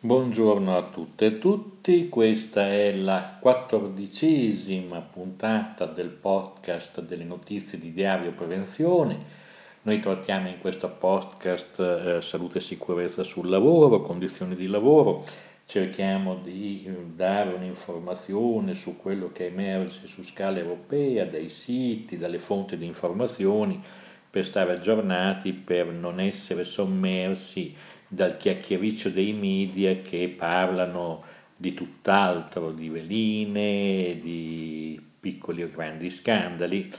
Buongiorno a tutte e tutti, questa è la quattordicesima puntata del podcast delle notizie di Diario Prevenzione. Noi trattiamo in questo podcast eh, salute e sicurezza sul lavoro, condizioni di lavoro, cerchiamo di eh, dare un'informazione su quello che emerge su scala europea, dai siti, dalle fonti di informazioni, per stare aggiornati, per non essere sommersi dal chiacchiericcio dei media che parlano di tutt'altro, di veline, di piccoli o grandi scandali,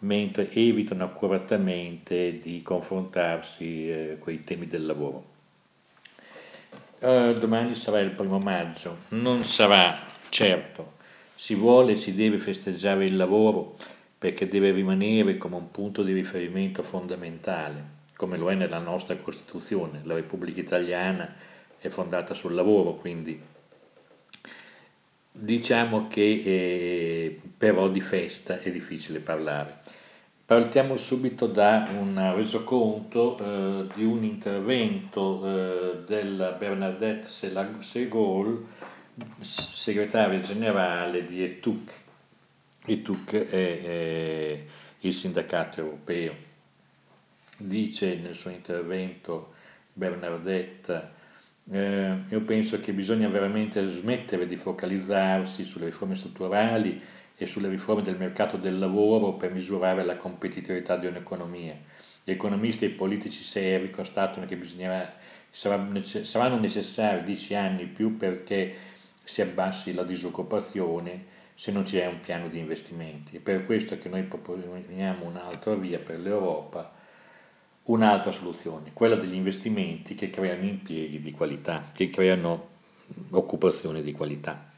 mentre evitano accuratamente di confrontarsi eh, con i temi del lavoro. Uh, domani sarà il primo maggio, non sarà certo, si vuole e si deve festeggiare il lavoro perché deve rimanere come un punto di riferimento fondamentale come lo è nella nostra Costituzione. La Repubblica Italiana è fondata sul lavoro, quindi diciamo che eh, però di festa è difficile parlare. Partiamo subito da un resoconto eh, di un intervento eh, della Bernadette Segol, segretaria generale di ETUC. ETUC è, il sindacato europeo dice nel suo intervento Bernardetta, eh, io penso che bisogna veramente smettere di focalizzarsi sulle riforme strutturali e sulle riforme del mercato del lavoro per misurare la competitività di un'economia. Gli economisti e i politici seri constatano che saranno necessari dieci anni più perché si abbassi la disoccupazione se non c'è un piano di investimenti. È per questo che noi proponiamo un'altra via per l'Europa un'altra soluzione, quella degli investimenti che creano impieghi di qualità, che creano occupazione di qualità.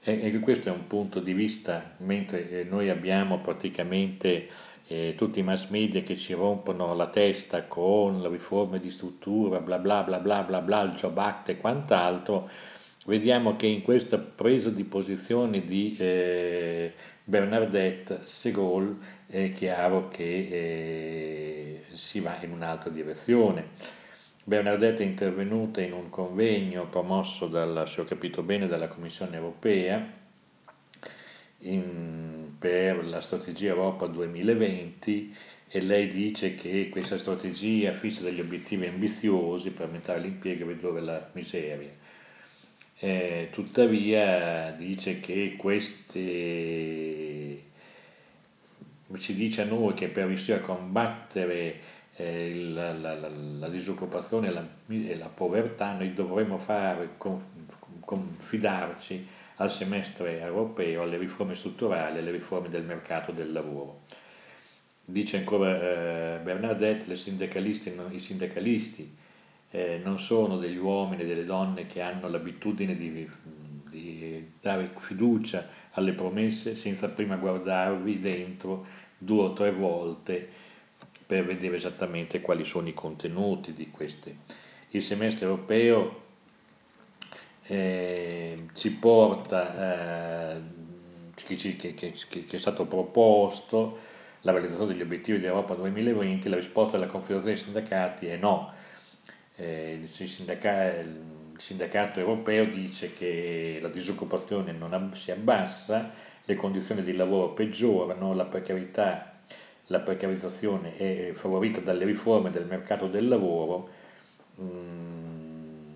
E, questo è un punto di vista, mentre eh, noi abbiamo praticamente eh, tutti i mass media che ci rompono la testa con le riforme di struttura, bla bla bla bla bla bla, il Job Act e quant'altro, vediamo che in questa presa di posizione di eh, Bernadette Segol è chiaro che eh, si va in un'altra direzione. Bernadette è intervenuta in un convegno promosso, dalla, se ho capito bene, dalla Commissione europea in, per la strategia Europa 2020 e lei dice che questa strategia fissa degli obiettivi ambiziosi per aumentare l'impiego e ridurre la miseria. Eh, tuttavia dice che queste ci dice a noi che per riuscire a combattere eh, la, la, la, la, disoccupazione e la, e la, povertà noi dovremmo fare, confidarci al semestre europeo, alle riforme strutturali, alle riforme del mercato del lavoro. Dice ancora eh, Bernadette, sindacalisti, i sindacalisti eh, non sono degli uomini e delle donne che hanno l'abitudine di, di dare fiducia alle promesse senza prima guardarvi dentro due o tre volte per vedere esattamente quali sono i contenuti di queste. Il semestre europeo eh, ci porta, eh, che, che, che, che, è stato proposto, la realizzazione degli obiettivi dell'Europa 2020, la risposta della Confederazione dei Sindacati è no. Eh, il sindacato europeo dice che la disoccupazione non si abbassa, le condizioni di lavoro peggiorano, la precarietà, la precarizzazione è favorita dalle riforme del mercato del lavoro mm,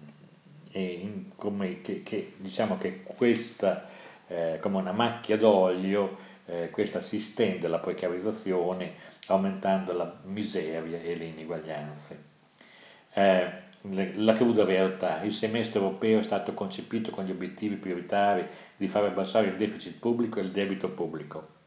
e come che, che, diciamo che questa eh, come una macchia d'olio eh, questa si stende la precarizzazione aumentando la miseria e le ineguaglianze. Eh, la cruda realtà. Il semestre europeo è stato concepito con gli obiettivi prioritari di far abbassare il deficit pubblico e il debito pubblico.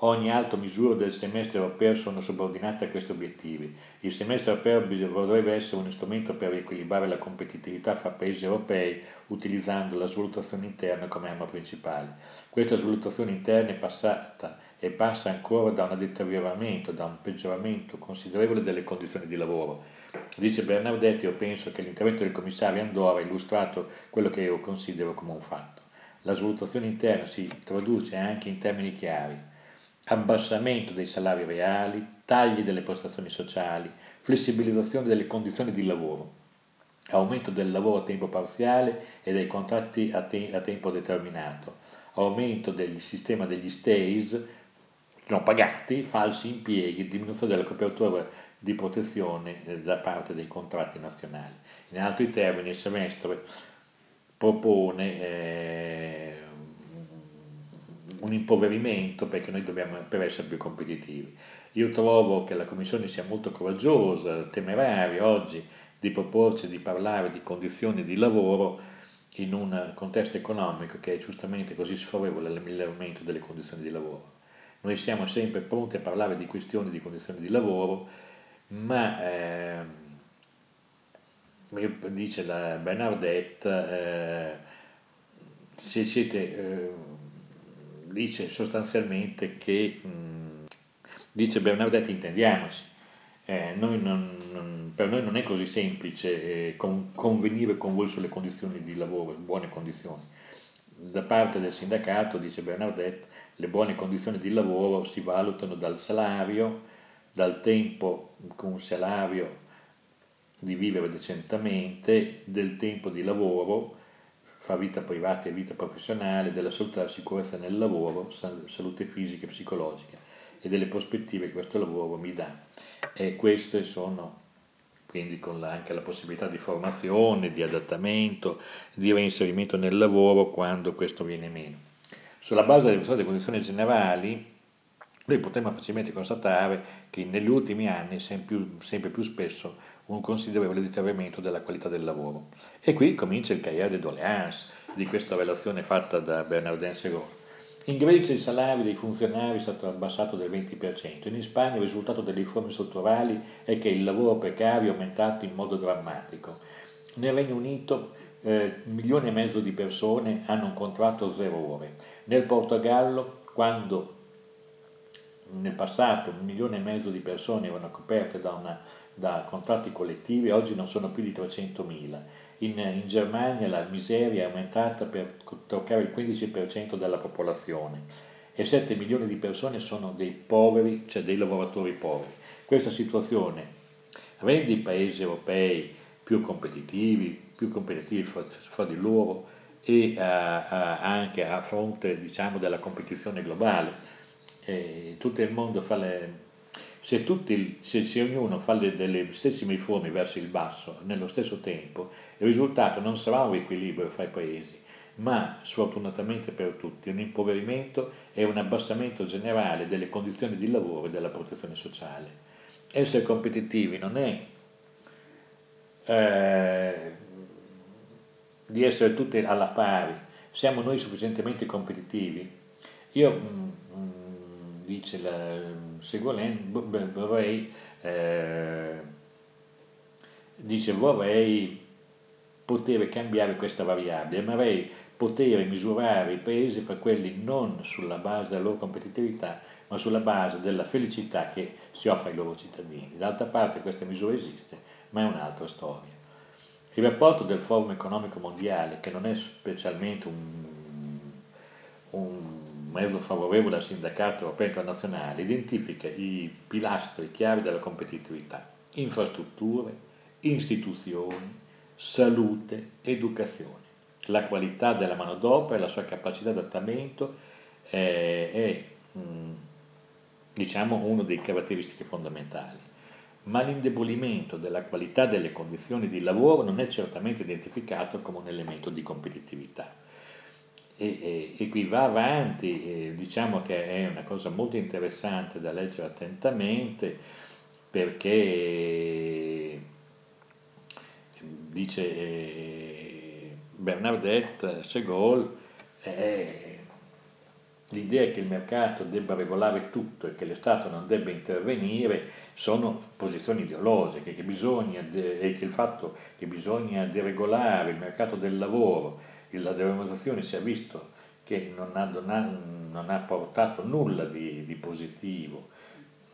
Ogni altra misura del semestre europeo sono subordinate a questi obiettivi. Il semestre europeo dovrebbe essere un strumento per riequilibrare la competitività fra paesi europei utilizzando la svalutazione interna come arma principale. Questa svalutazione interna è passata e passa ancora da un deterioramento, da un peggioramento considerevole delle condizioni di lavoro Dice Bernardetti, io penso che l'intervento del commissario Andorra ha illustrato quello che io considero come un fatto. La svalutazione interna si traduce anche in termini chiari. Abbassamento dei salari reali, tagli delle prestazioni sociali, flessibilizzazione delle condizioni di lavoro. aumento del lavoro a tempo parziale e dei contratti a, te- a tempo determinato, aumento del sistema degli stays non pagati, falsi impieghi, diminuzione della copertura di protezione eh, da parte dei contratti nazionali. In altri termini il semestre propone eh, un impoverimento perché noi dobbiamo per essere più competitivi. Io trovo che la Commissione sia molto coraggiosa, temeraria oggi di proporci di parlare di condizioni di lavoro in un contesto economico che è giustamente così sfavorevole all'ammiglioramento delle condizioni di lavoro. Noi siamo sempre pronti a parlare di questioni di condizioni di lavoro, ma eh, dice la Bernadette, eh, se siete, eh, dice sostanzialmente che, mh, mm, dice Bernadette intendiamoci, eh, noi non, per noi non è così semplice eh, con, convenire con voi sulle condizioni di lavoro, buone condizioni. Da parte del sindacato, dice Bernadette, le buone condizioni di lavoro si valutano dal salario, dal tempo con un salario di vivere decentemente, del tempo di lavoro, fra vita privata e vita professionale, della salute e della sicurezza nel lavoro, salute fisica e psicologica e delle prospettive che questo lavoro mi dà. E queste sono quindi con la, anche la possibilità di formazione, di adattamento, di reinserimento nel lavoro quando questo viene meno. Sulla base delle condizioni generali, noi potremmo facilmente constatare che negli ultimi anni sempre più, sempre più spesso un considerevole deterioramento della qualità del lavoro. E qui comincia il cahier de doléances di questa relazione fatta da Bernardin Segon. In Grecia il salario dei funzionari è stato abbassato del 20%, in Spagna il risultato delle riforme strutturali è che il lavoro precario è aumentato in modo drammatico. Nel Regno Unito eh, un milione e mezzo di persone hanno un contratto zero ore. Nel Portogallo, quando nel passato un milione e mezzo di persone erano coperte da, una, da contratti collettivi, oggi non sono più di 300.000. In, in, Germania la miseria è aumentata per toccare il 15% della popolazione e 7 milioni di persone sono dei poveri, cioè dei lavoratori poveri. Questa situazione rende i paesi europei più competitivi, più competitivi fra, fra di loro e uh, uh, anche a fronte diciamo, della competizione globale eh, tutto il mondo fa le... Se, tutti, se, se ognuno fa le, delle stesse riforme verso il basso nello stesso tempo, il risultato non sarà un equilibrio fra i paesi, ma sfortunatamente per tutti un impoverimento e un abbassamento generale delle condizioni di lavoro e della protezione sociale. Essere competitivi non è eh, di essere tutti alla pari, siamo noi sufficientemente competitivi. Io mh, mm, mh, dice la Segolène, vorrei, eh, dice vorrei poter cambiare questa variabile, vorrei poter misurare i paesi fra quelli non sulla base della loro competitività, ma sulla base della felicità che si offre ai loro cittadini. D'altra parte questa misura esiste, ma è un'altra storia. Il rapporto del Forum economico mondiale, che non è specialmente un, un mezzo favorevole al sindacato europeo internazionale, identifica i pilastri chiavi della competitività, infrastrutture, istituzioni, salute, educazione. La qualità della manodopera e la sua capacità di adattamento è, è mm, diciamo, una delle caratteristiche fondamentali. Ma l'indebolimento della qualità delle condizioni di lavoro non è certamente identificato come un elemento di competitività e, e, e, qui va avanti, diciamo che è una cosa molto interessante da leggere attentamente perché dice eh, Bernadette Segol eh, l'idea che il mercato debba regolare tutto e che l'Estato non debba intervenire sono posizioni ideologiche che bisogna e che il fatto che bisogna deregolare il mercato del lavoro la demonizzazione si è visto che non ha, non ha, non ha portato nulla di, di positivo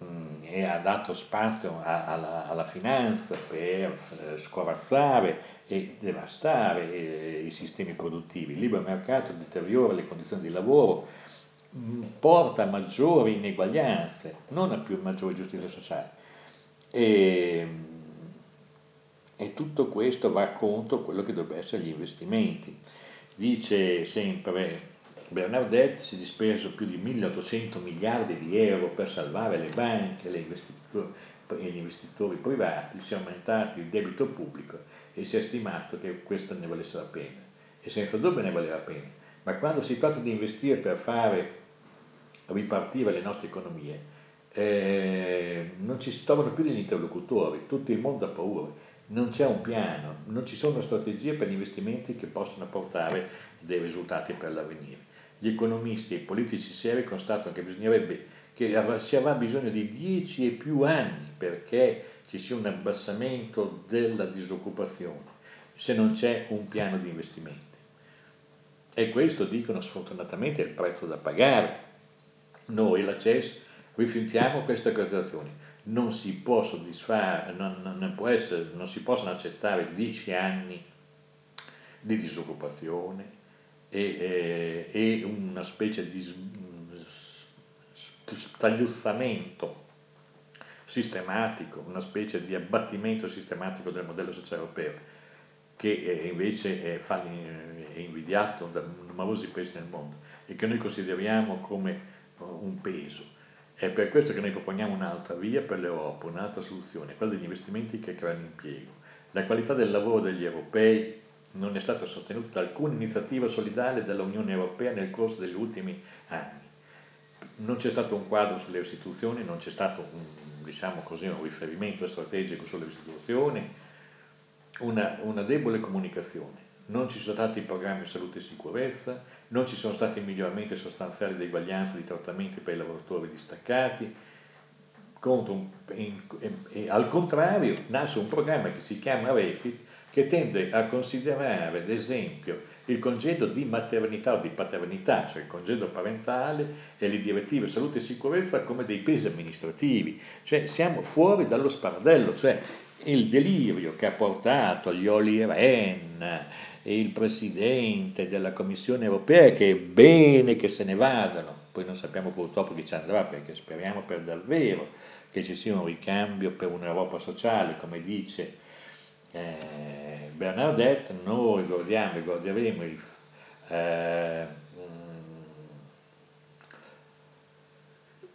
mm, e ha dato spazio alla, alla, finanza per eh, scorazzare e devastare eh, i sistemi produttivi. Il libero mercato deteriora le condizioni di lavoro, mm, porta a maggiori ineguaglianze, non a più maggiore giustizia sociale. E, E tutto questo va contro quello che dovrebbe essere gli investimenti. Dice sempre Bernardet si è dispeso più di 1800 miliardi di euro per salvare le banche e gli investitori privati, si è aumentato il debito pubblico e si è stimato che questo ne valesse la pena. E senza dubbio ne vale la pena. Ma quando si tratta di investire per fare ripartire le nostre economie, eh, non ci si trovano più degli interlocutori, tutto il mondo ha paura, non c'è un piano, non ci sono strategie per gli investimenti che possano portare dei risultati per l'avvenire. Gli economisti e i politici seri constatano che bisognerebbe che si avrà bisogno di 10 e più anni perché ci sia un abbassamento della disoccupazione se non c'è un piano di investimenti. E questo, dicono sfortunatamente, è il prezzo da pagare. Noi, la CES, rifiutiamo queste considerazioni. Non si può soddisfare, non, non, può essere, non si possono accettare 10 anni di disoccupazione e, e, e una specie di stagliuzzamento sistematico, una specie di abbattimento sistematico del modello sociale europeo, che invece è, è invidiato da numerosi paesi nel mondo e che noi consideriamo come un peso. È per questo che noi proponiamo un'altra via per l'Europa, un'altra soluzione, quella degli investimenti che creano impiego. La qualità del lavoro degli europei non è stata sostenuta da alcuna iniziativa solidale dell'Unione Europea nel corso degli ultimi anni non c'è stato un quadro sulle istituzioni, non c'è stato un, diciamo così, un riferimento strategico sulle istituzioni, una, una debole comunicazione, non ci sono stati programmi di salute e sicurezza, non ci sono stati miglioramenti sostanziali di eguaglianza di trattamenti per i lavoratori distaccati, un, in, in, al contrario nasce un programma che si chiama REPIT che tende a considerare ad esempio il congedo di maternità o di paternità, cioè il congedo parentale e le direttive salute e sicurezza come dei pesi amministrativi, cioè siamo fuori dallo sparadello, cioè il delirio che ha portato gli Oli Ren e il presidente della Commissione europea che è bene che se ne vadano, poi non sappiamo purtroppo chi ci andrà perché speriamo per davvero che ci sia un ricambio per un'Europa sociale, come dice eh, Bernadette, noi guardiamo e guarderemo il, eh,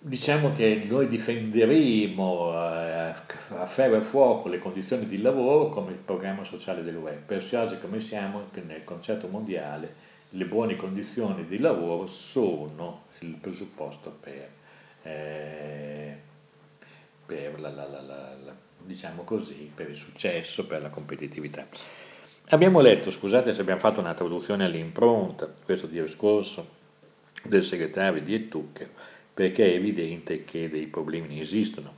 diciamo che noi difenderemo eh, a ferro e fuoco le condizioni di lavoro come il programma sociale dell'UE, persuasi come siamo che nel concetto mondiale le buone condizioni di lavoro sono il presupposto per, eh, per la, la, la, diciamo così, per il successo, per la competitività. Abbiamo letto, scusate se abbiamo fatto una traduzione all'impronta, questo discorso del segretario di Ettucchio, perché è evidente che dei problemi esistono.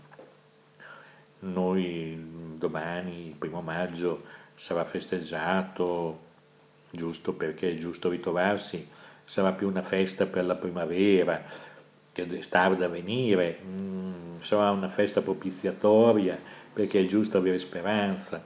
Noi domani, il primo maggio, sarà festeggiato, giusto perché è giusto ritrovarsi, sarà più una festa per la primavera, che sta da venire, mm, sarà una festa propiziatoria, perché è giusto avere speranza.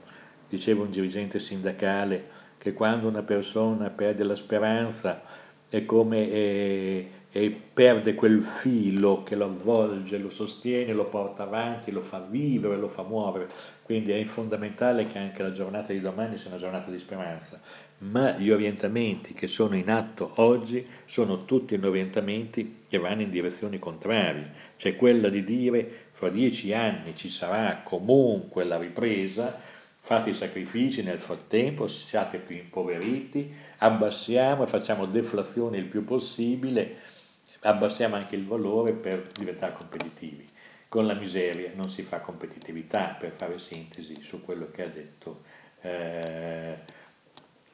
Diceva un dirigente sindacale che quando una persona perde la speranza è come eh, e perde quel filo che lo avvolge, lo sostiene, lo porta avanti, lo fa vivere, lo fa muovere. Quindi è fondamentale che anche la giornata di domani sia una giornata di speranza. Ma gli orientamenti che sono in atto oggi sono tutti orientamenti che vanno in direzioni contrarie. C'è quella di dire fra dieci anni ci sarà comunque la ripresa, fate i sacrifici nel frattempo, siate più impoveriti, abbassiamo e facciamo deflazione il più possibile, abbassiamo anche il valore per diventare competitivi. Con la miseria non si fa competitività, per fare sintesi su quello che ha detto eh,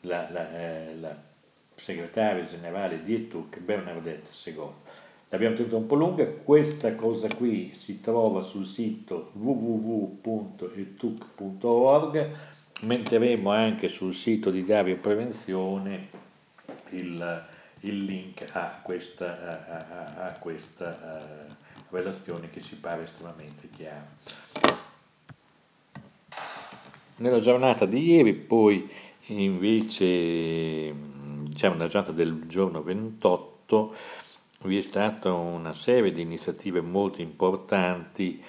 la, la, eh, la, segretaria generale di ETUC, Bernadette Segon. L'abbiamo tenuta un po' lunga, questa cosa qui si trova sul sito www.etuc.org, metteremo anche sul sito di Dario Prevenzione il, il link a questa, a, a, a questa uh, relazione che ci pare estremamente chiara. Nella giornata di ieri poi invece, diciamo nella giornata del giorno 28, vi è stata una serie di iniziative molto importanti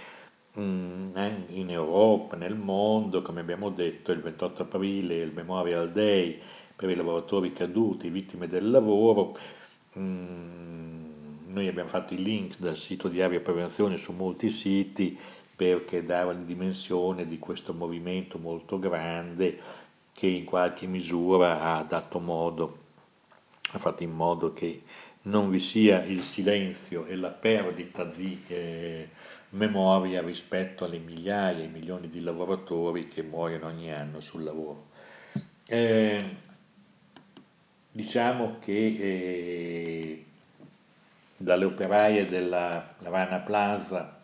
mm, in Europa, nel mondo, come abbiamo detto, il 28 aprile il Memorial Day per i lavoratori caduti, vittime del lavoro. Mm, noi abbiamo fatto i link dal sito di Avia Prevenzione su molti siti perché dava la dimensione di questo movimento molto grande che in qualche misura ha dato modo, ha fatto in modo che non vi sia il silenzio e la perdita di eh, memoria rispetto alle migliaia e milioni di lavoratori che muoiono ogni anno sul lavoro. Eh, diciamo che eh, dalle operaie della Rana Plaza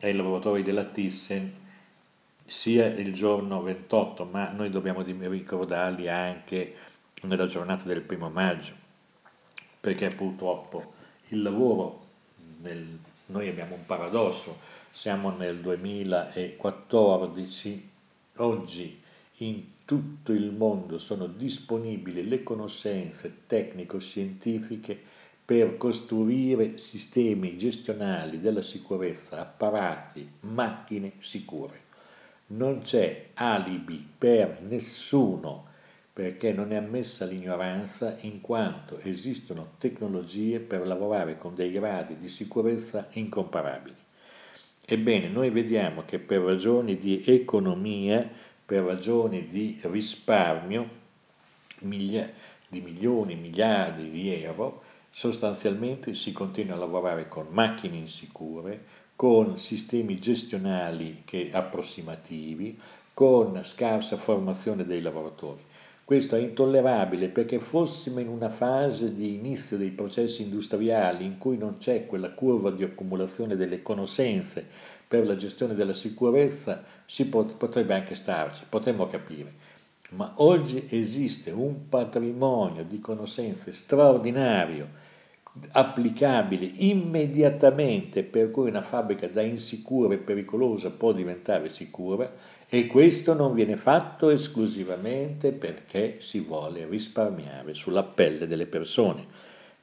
ai lavoratori della Thyssen sia il giorno 28, ma noi dobbiamo ricordarli anche nella giornata del primo maggio, perché purtroppo il lavoro, nel, noi abbiamo un paradosso, siamo nel 2014, oggi in tutto il mondo sono disponibili le conoscenze tecnico-scientifiche per costruire sistemi gestionali della sicurezza, apparati, macchine sicure. Non c'è alibi per nessuno perché non è ammessa l'ignoranza in quanto esistono tecnologie per lavorare con dei gradi di sicurezza incomparabili. Ebbene, noi vediamo che per ragioni di economia, per ragioni di risparmio di milioni, miliardi di euro, sostanzialmente si continua a lavorare con macchine insicure, con sistemi gestionali che, approssimativi, con scarsa formazione dei lavoratori. Questo è intollerabile perché fossimo in una fase di inizio dei processi industriali in cui non c'è quella curva di accumulazione delle conoscenze per la gestione della sicurezza, si pot- potrebbe anche starci, potremmo capire. Ma oggi esiste un patrimonio di conoscenze straordinario applicabile immediatamente per cui una fabbrica da insicura e pericolosa può diventare sicura e questo non viene fatto esclusivamente perché si vuole risparmiare sulla pelle delle persone,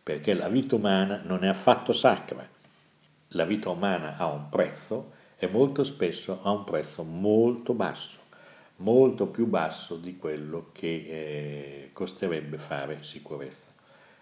perché la vita umana non è affatto sacra. La vita umana ha un prezzo e molto spesso ha un prezzo molto basso, molto più basso di quello che eh, costerebbe fare sicurezza.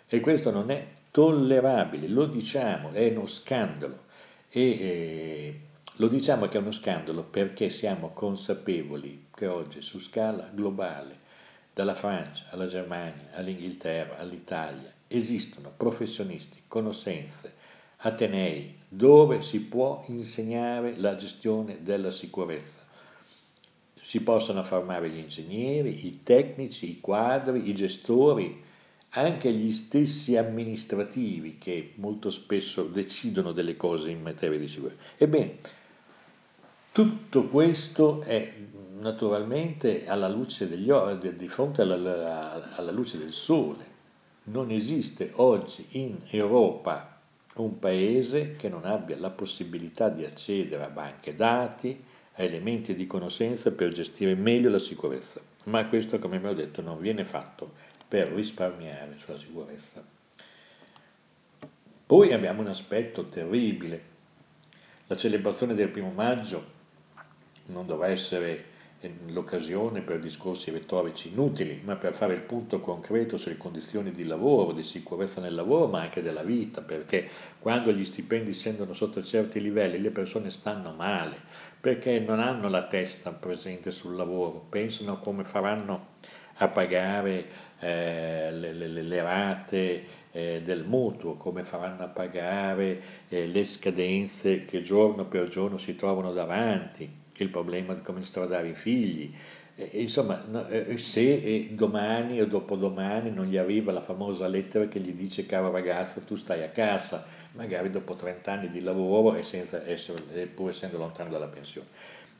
E questo non è tollerabile, lo diciamo, è uno scandalo. E eh, lo diciamo che è uno scandalo perché siamo consapevoli che oggi su scala globale, dalla Francia alla Germania, all'Inghilterra, all'Italia, esistono professionisti, conoscenze, atenei dove si può insegnare la gestione della sicurezza. Si possono formare gli ingegneri, i tecnici, i quadri, i gestori, anche gli stessi amministrativi che molto spesso decidono delle cose in materia di sicurezza. Ebbene, tutto questo è naturalmente alla luce degli, di fronte alla, alla luce del sole. Non esiste oggi in Europa un paese che non abbia la possibilità di accedere a banche dati, a elementi di conoscenza per gestire meglio la sicurezza. Ma questo, come abbiamo detto, non viene fatto per risparmiare sulla sicurezza. Poi abbiamo un aspetto terribile. La celebrazione del primo maggio non dovrà essere l'occasione per discorsi retorici inutili, ma per fare il punto concreto sulle condizioni di lavoro, di sicurezza nel lavoro, ma anche della vita, perché quando gli stipendi scendono sotto certi livelli le persone stanno male, perché non hanno la testa presente sul lavoro, pensano come faranno a pagare eh, le, le, le, rate eh, del mutuo, come faranno a pagare eh, le scadenze che giorno per giorno si trovano davanti, il problema di come stradare i figli. insomma, eh, se domani o dopodomani non gli arriva la famosa lettera che gli dice caro ragazzo tu stai a casa, magari dopo 30 anni di lavoro e essere, pur essendo lontano dalla pensione.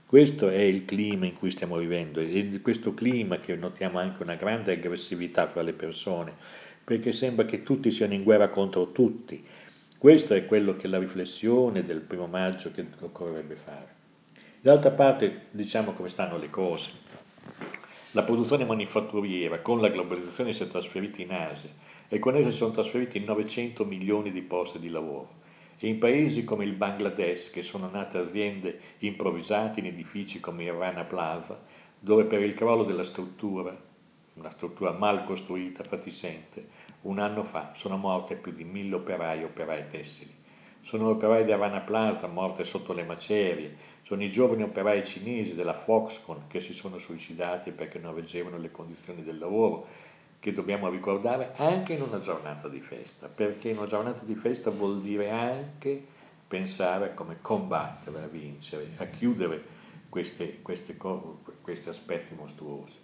Questo è il clima in cui stiamo vivendo e questo clima che notiamo anche una grande aggressività fra le persone, perché sembra che tutti siano in guerra contro tutti. Questo è quello che la riflessione del primo maggio che occorrerebbe fare. D'altra parte diciamo come stanno le cose. La produzione manifatturiera con la globalizzazione si è trasferita in Asia e con essa si sono trasferiti 900 milioni di posti di lavoro E in paesi come il Bangladesh, che sono nate aziende improvvisate in edifici come il Rana Plaza, dove per il crollo della struttura, una struttura mal costruita, fatiscente, un anno fa sono morte più di mille operai e operai tessili. Sono operai di Rana Plaza morte sotto le macerie, sono i giovani operai cinesi della Foxconn che si sono suicidati perché non reggevano le condizioni del lavoro, che dobbiamo ricordare anche in una giornata di festa, perché in una giornata di festa vuol dire anche pensare a come combattere, a vincere, a chiudere queste, queste, questi aspetti mostruosi.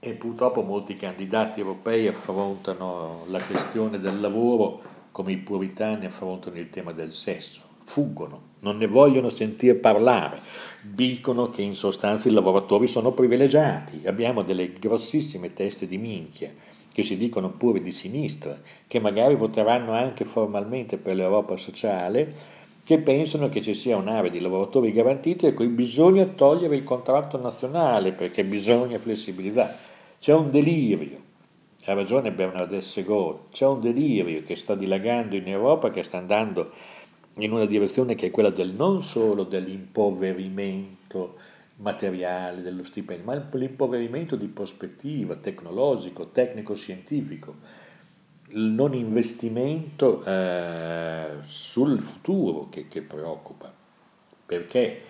E purtroppo molti candidati europei affrontano la questione del lavoro come i puritani affrontano il tema del sesso. Fuggono, non ne vogliono sentire parlare, dicono che in sostanza i lavoratori sono privilegiati, abbiamo delle grossissime teste di minchia che si dicono pure di sinistra, che magari voteranno anche formalmente per l'Europa sociale, che pensano che ci sia un'area di lavoratori garantiti e cui bisogna togliere il contratto nazionale perché bisogna flessibilità. C'è un delirio, ha ragione Bernardesse Segor, c'è un delirio che sta dilagando in Europa, che sta andando in una direzione che è quella del non solo dell'impoverimento materiale dello stipendio, ma l'impoverimento di prospettiva tecnologico, tecnico-scientifico, il non investimento eh, sul futuro che, che preoccupa, perché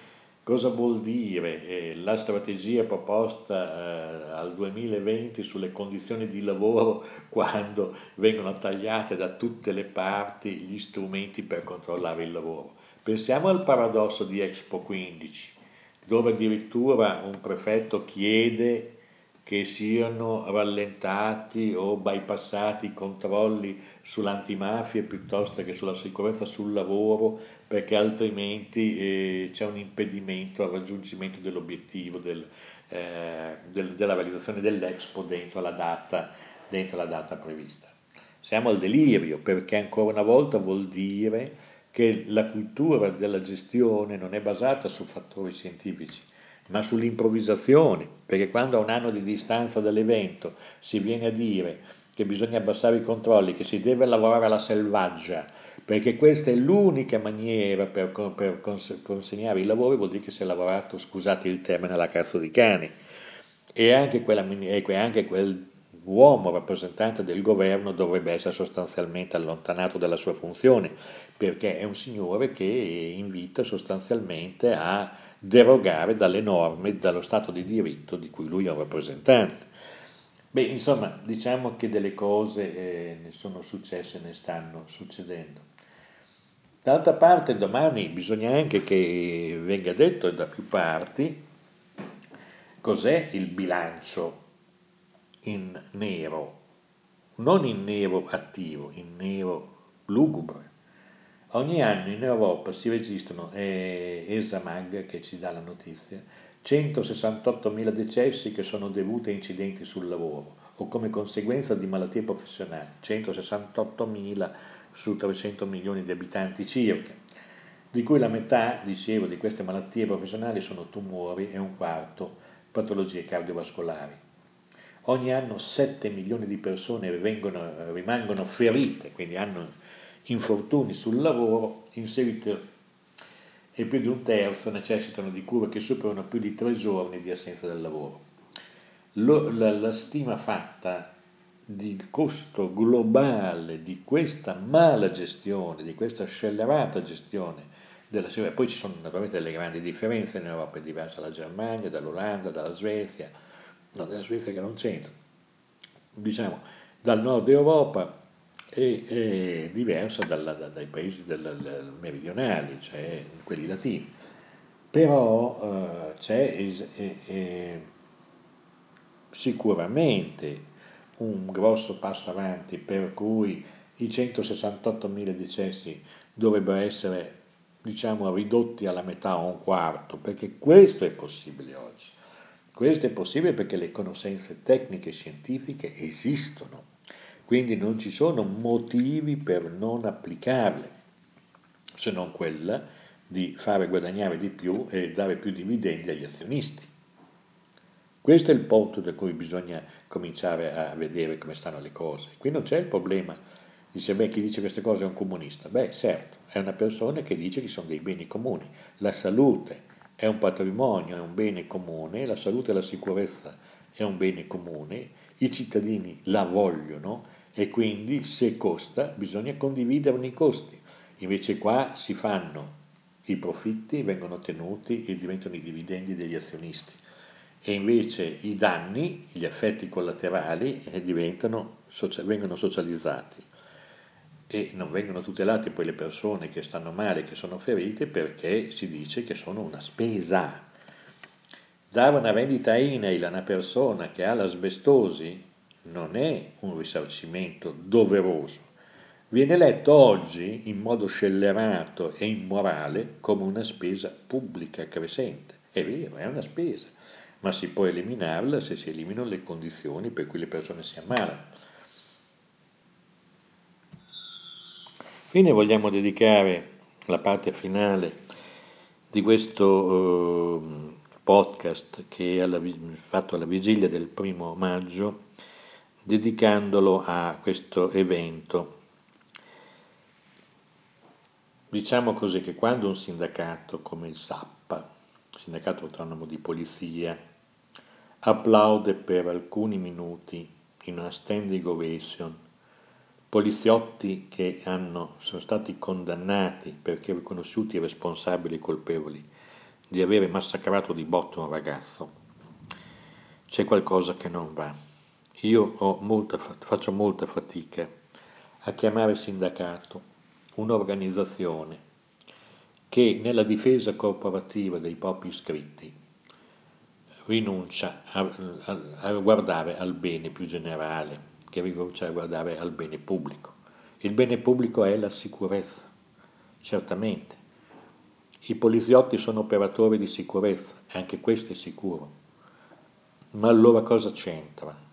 Cosa vuol dire eh, la strategia proposta eh, al 2020 sulle condizioni di lavoro quando vengono tagliate da tutte le parti gli strumenti per controllare il lavoro? Pensiamo al paradosso di Expo 15, dove addirittura un prefetto chiede che siano rallentati o bypassati i controlli sull'antimafia piuttosto che sulla sicurezza sul lavoro perché altrimenti eh, c'è un impedimento al raggiungimento dell'obiettivo del, eh, del, della realizzazione dell'Expo dentro la, data, dentro la data prevista. Siamo al delirio perché ancora una volta vuol dire che la cultura della gestione non è basata su fattori scientifici, ma sull'improvvisazione, perché quando a un anno di distanza dall'evento si viene a dire che bisogna abbassare i controlli, che si deve lavorare alla selvaggia, perché questa è l'unica maniera per, per consegnare i lavori, vuol dire che si è lavorato, scusate il termine, alla cazzo di cani. E anche, quella, anche quell'uomo rappresentante del governo dovrebbe essere sostanzialmente allontanato dalla sua funzione, perché è un signore che invita sostanzialmente a derogare dalle norme, dallo Stato di diritto di cui lui è un rappresentante. Beh, insomma, diciamo che delle cose eh, ne sono successe e ne stanno succedendo. D'altra parte domani bisogna anche che venga detto da più parti cos'è il bilancio in nero, non in nero attivo, in nero lugubre. Ogni anno in Europa si registrano, è ESAMAG che ci dà la notizia, 168.000 decessi che sono dovuti a incidenti sul lavoro o come conseguenza di malattie professionali, 168.000 su 300 milioni di abitanti circa, di cui la metà, dicevo, di queste malattie professionali sono tumori e un quarto patologie cardiovascolari. Ogni anno 7 milioni di persone vengono, rimangono ferite, quindi hanno infortuni sul lavoro in seguito e più di un terzo necessitano di cure che superano più di tre giorni di assenza dal lavoro. Lo, la, la stima fatta di costo globale di questa mala gestione, di questa scellerata gestione della sicurezza, poi ci sono naturalmente delle grandi differenze in Europa, è diversa dalla Germania, dall'Olanda, dalla Svezia, no, dalla Svezia che non c'entra, diciamo dal nord Europa è, è diversa dalla, da, dai paesi del, del meridionali, cioè quelli latini. Però eh, c'è è, è, sicuramente un grosso passo avanti per cui i 168.000 decessi dovrebbero essere diciamo ridotti alla metà o un quarto, perché questo è possibile oggi. Questo è possibile perché le conoscenze tecniche e scientifiche esistono quindi non ci sono motivi per non applicarle, se non quella di fare guadagnare di più e dare più dividendi agli azionisti. Questo è il punto da cui bisogna cominciare a vedere come stanno le cose. Qui non c'è il problema Dice, beh, chi dice queste cose è un comunista. Beh, certo, è una persona che dice che sono dei beni comuni. La salute è un patrimonio, è un bene comune, la salute e la sicurezza è un bene comune, i cittadini la vogliono e quindi se costa bisogna condividerne i costi. Invece qua si fanno i profitti, vengono tenuti e diventano i dividendi degli azionisti e invece i danni, gli effetti collaterali eh, vengono socializzati e non vengono tutelate poi le persone che stanno male, che sono ferite, perché si dice che sono una spesa. Dare una vendita INAIL a una persona che ha l'asbestosi non è un risarcimento doveroso. Viene letto oggi in modo scellerato e immorale come una spesa pubblica crescente. È vero, è una spesa, ma si può eliminarla se si eliminano le condizioni per cui le persone si ammalano. Quindi vogliamo dedicare la parte finale di questo eh, podcast che è fatto alla vigilia del primo maggio, dedicandolo a questo evento. Diciamo così che quando un sindacato come il SAP, Sindacato Autonomo di Polizia, applaude per alcuni minuti in una standing ovation poliziotti che hanno, sono stati condannati perché riconosciuti responsabili e colpevoli di avere massacrato di botto un ragazzo, c'è qualcosa che non va. Io molta, faccio molta fatica a chiamare sindacato un'organizzazione che nella difesa corporativa dei propri iscritti rinuncia a, a, a guardare al bene più generale che ricomincia a guardare al bene pubblico. Il bene pubblico è la sicurezza, certamente. I poliziotti sono operatori di sicurezza, anche questo è sicuro. Ma allora cosa c'entra?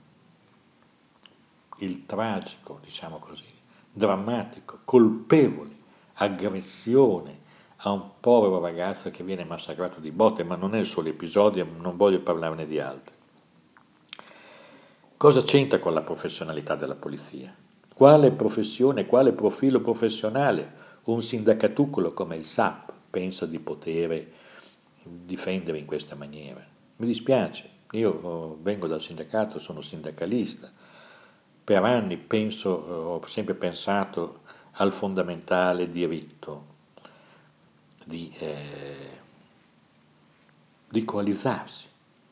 Il tragico, diciamo così, drammatico, colpevole, aggressione a un povero ragazzo che viene massacrato di botte, ma non è il solo episodio, non voglio parlarne di altri. Cosa c'entra con la professionalità della polizia? Quale professione, quale profilo professionale un sindacatucolo come il SAP pensa di poter difendere in questa maniera? Mi dispiace, io oh, vengo dal sindacato, sono sindacalista, per anni penso, ho sempre pensato al fondamentale diritto di, eh, di coalizzarsi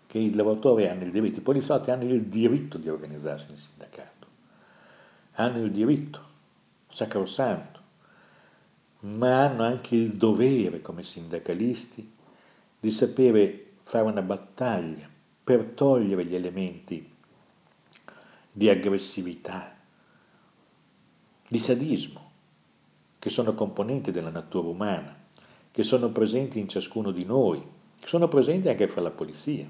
che i lavoratori hanno il diritto, i poliziotti hanno il diritto di organizzarsi in sindacato, hanno il diritto, sacrosanto, ma hanno anche il dovere come sindacalisti di sapere fare una battaglia per togliere gli elementi di aggressività, di sadismo, che sono componenti della natura umana, che sono presenti in ciascuno di noi, che sono presenti anche fra la polizia.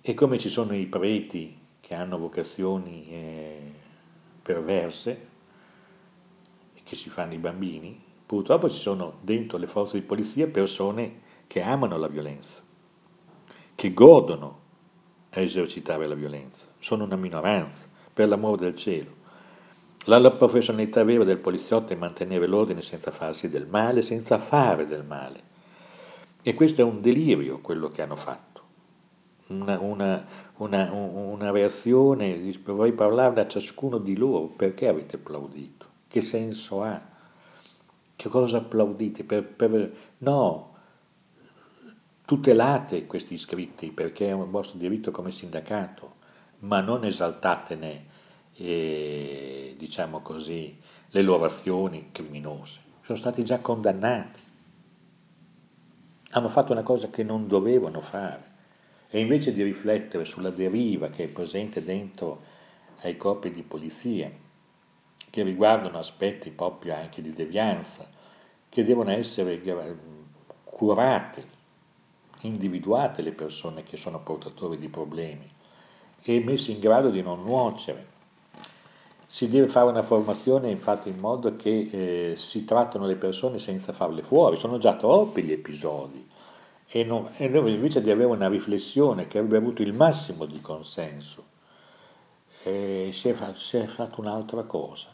E come ci sono i preti che hanno vocazioni eh, perverse, che si fanno i bambini, purtroppo ci sono dentro le forze di polizia persone che amano la violenza, che godono a esercitare la violenza, sono una minoranza, per l'amore del cielo. La, professionalità vera del poliziotto è mantenere l'ordine senza farsi del male, senza fare del male. E questo è un delirio quello che hanno fatto una, una, una, una reazione, vorrei parlarne a ciascuno di loro, perché avete applaudito? Che senso ha? Che cosa applaudite? Per, per, no, tutelate questi iscritti perché è un vostro diritto come sindacato, ma non esaltatene, eh, diciamo così, le loro azioni criminose. Sono stati già condannati. Hanno fatto una cosa che non dovevano fare. E invece di riflettere sulla deriva che è presente dentro ai corpi di polizia, che riguardano aspetti proprio anche di devianza, che devono essere curati, individuate le persone che sono portatori di problemi e messe in grado di non nuocere. Si deve fare una formazione infatti in modo che eh, si trattano le persone senza farle fuori, sono già troppi gli episodi e, non, e noi invece di avere una riflessione che avrebbe avuto il massimo di consenso, eh, si, è si è fatto un'altra cosa.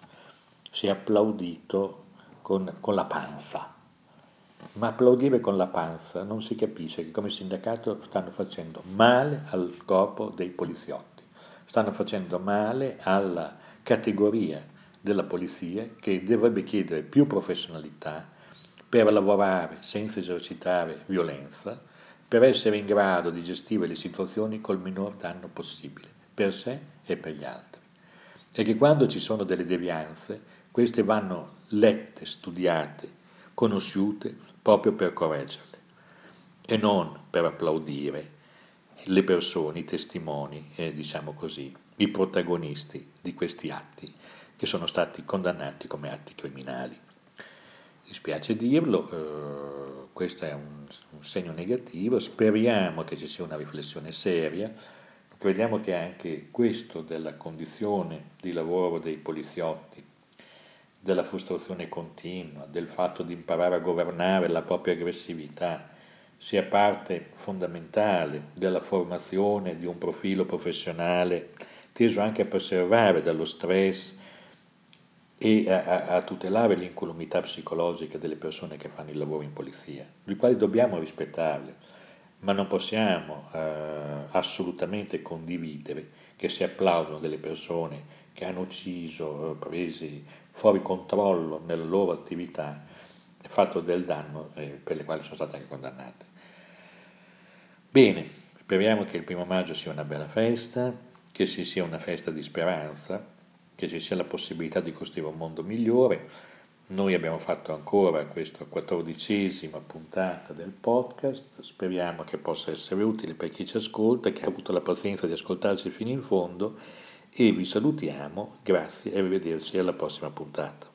si è applaudito con, con la panza. Ma applaudire con la panza non si capisce che come sindacato stanno facendo male al corpo dei poliziotti, stanno facendo male alla categoria della polizia che dovrebbe chiedere più professionalità per lavorare senza esercitare violenza, per essere in grado di gestire le situazioni col minor danno possibile, per sé e per gli altri. E che quando ci sono delle devianze, queste vanno lette, studiate, conosciute proprio per correggerle e non per applaudire le persone, i testimoni, eh, diciamo così, i protagonisti di questi atti che sono stati condannati come atti criminali. Mi spiace dirlo, eh, questo è un, un, segno negativo, speriamo che ci sia una riflessione seria, crediamo che anche questo della condizione di lavoro dei poliziotti, della frustrazione continua, del fatto di imparare a governare la propria aggressività, sia parte fondamentale della formazione di un profilo professionale teso anche a preservare dallo stress e a, a, tutelare l'incolumità psicologica delle persone che fanno il lavoro in polizia, le quali dobbiamo rispettarle, ma non possiamo eh, assolutamente condividere che si applaudono delle persone che hanno ucciso, eh, presi fuori controllo nella loro attività, fatto del danno eh, per le quali sono state anche condannate. Bene, speriamo che il primo maggio sia una bella festa, che ci sia una festa di speranza, che ci sia la possibilità di costruire un mondo migliore. Noi abbiamo fatto ancora questa quattordicesima puntata del podcast, speriamo che possa essere utile per chi ci ascolta, che ha avuto la pazienza di ascoltarci fino in fondo e vi salutiamo, grazie e arrivederci alla prossima puntata.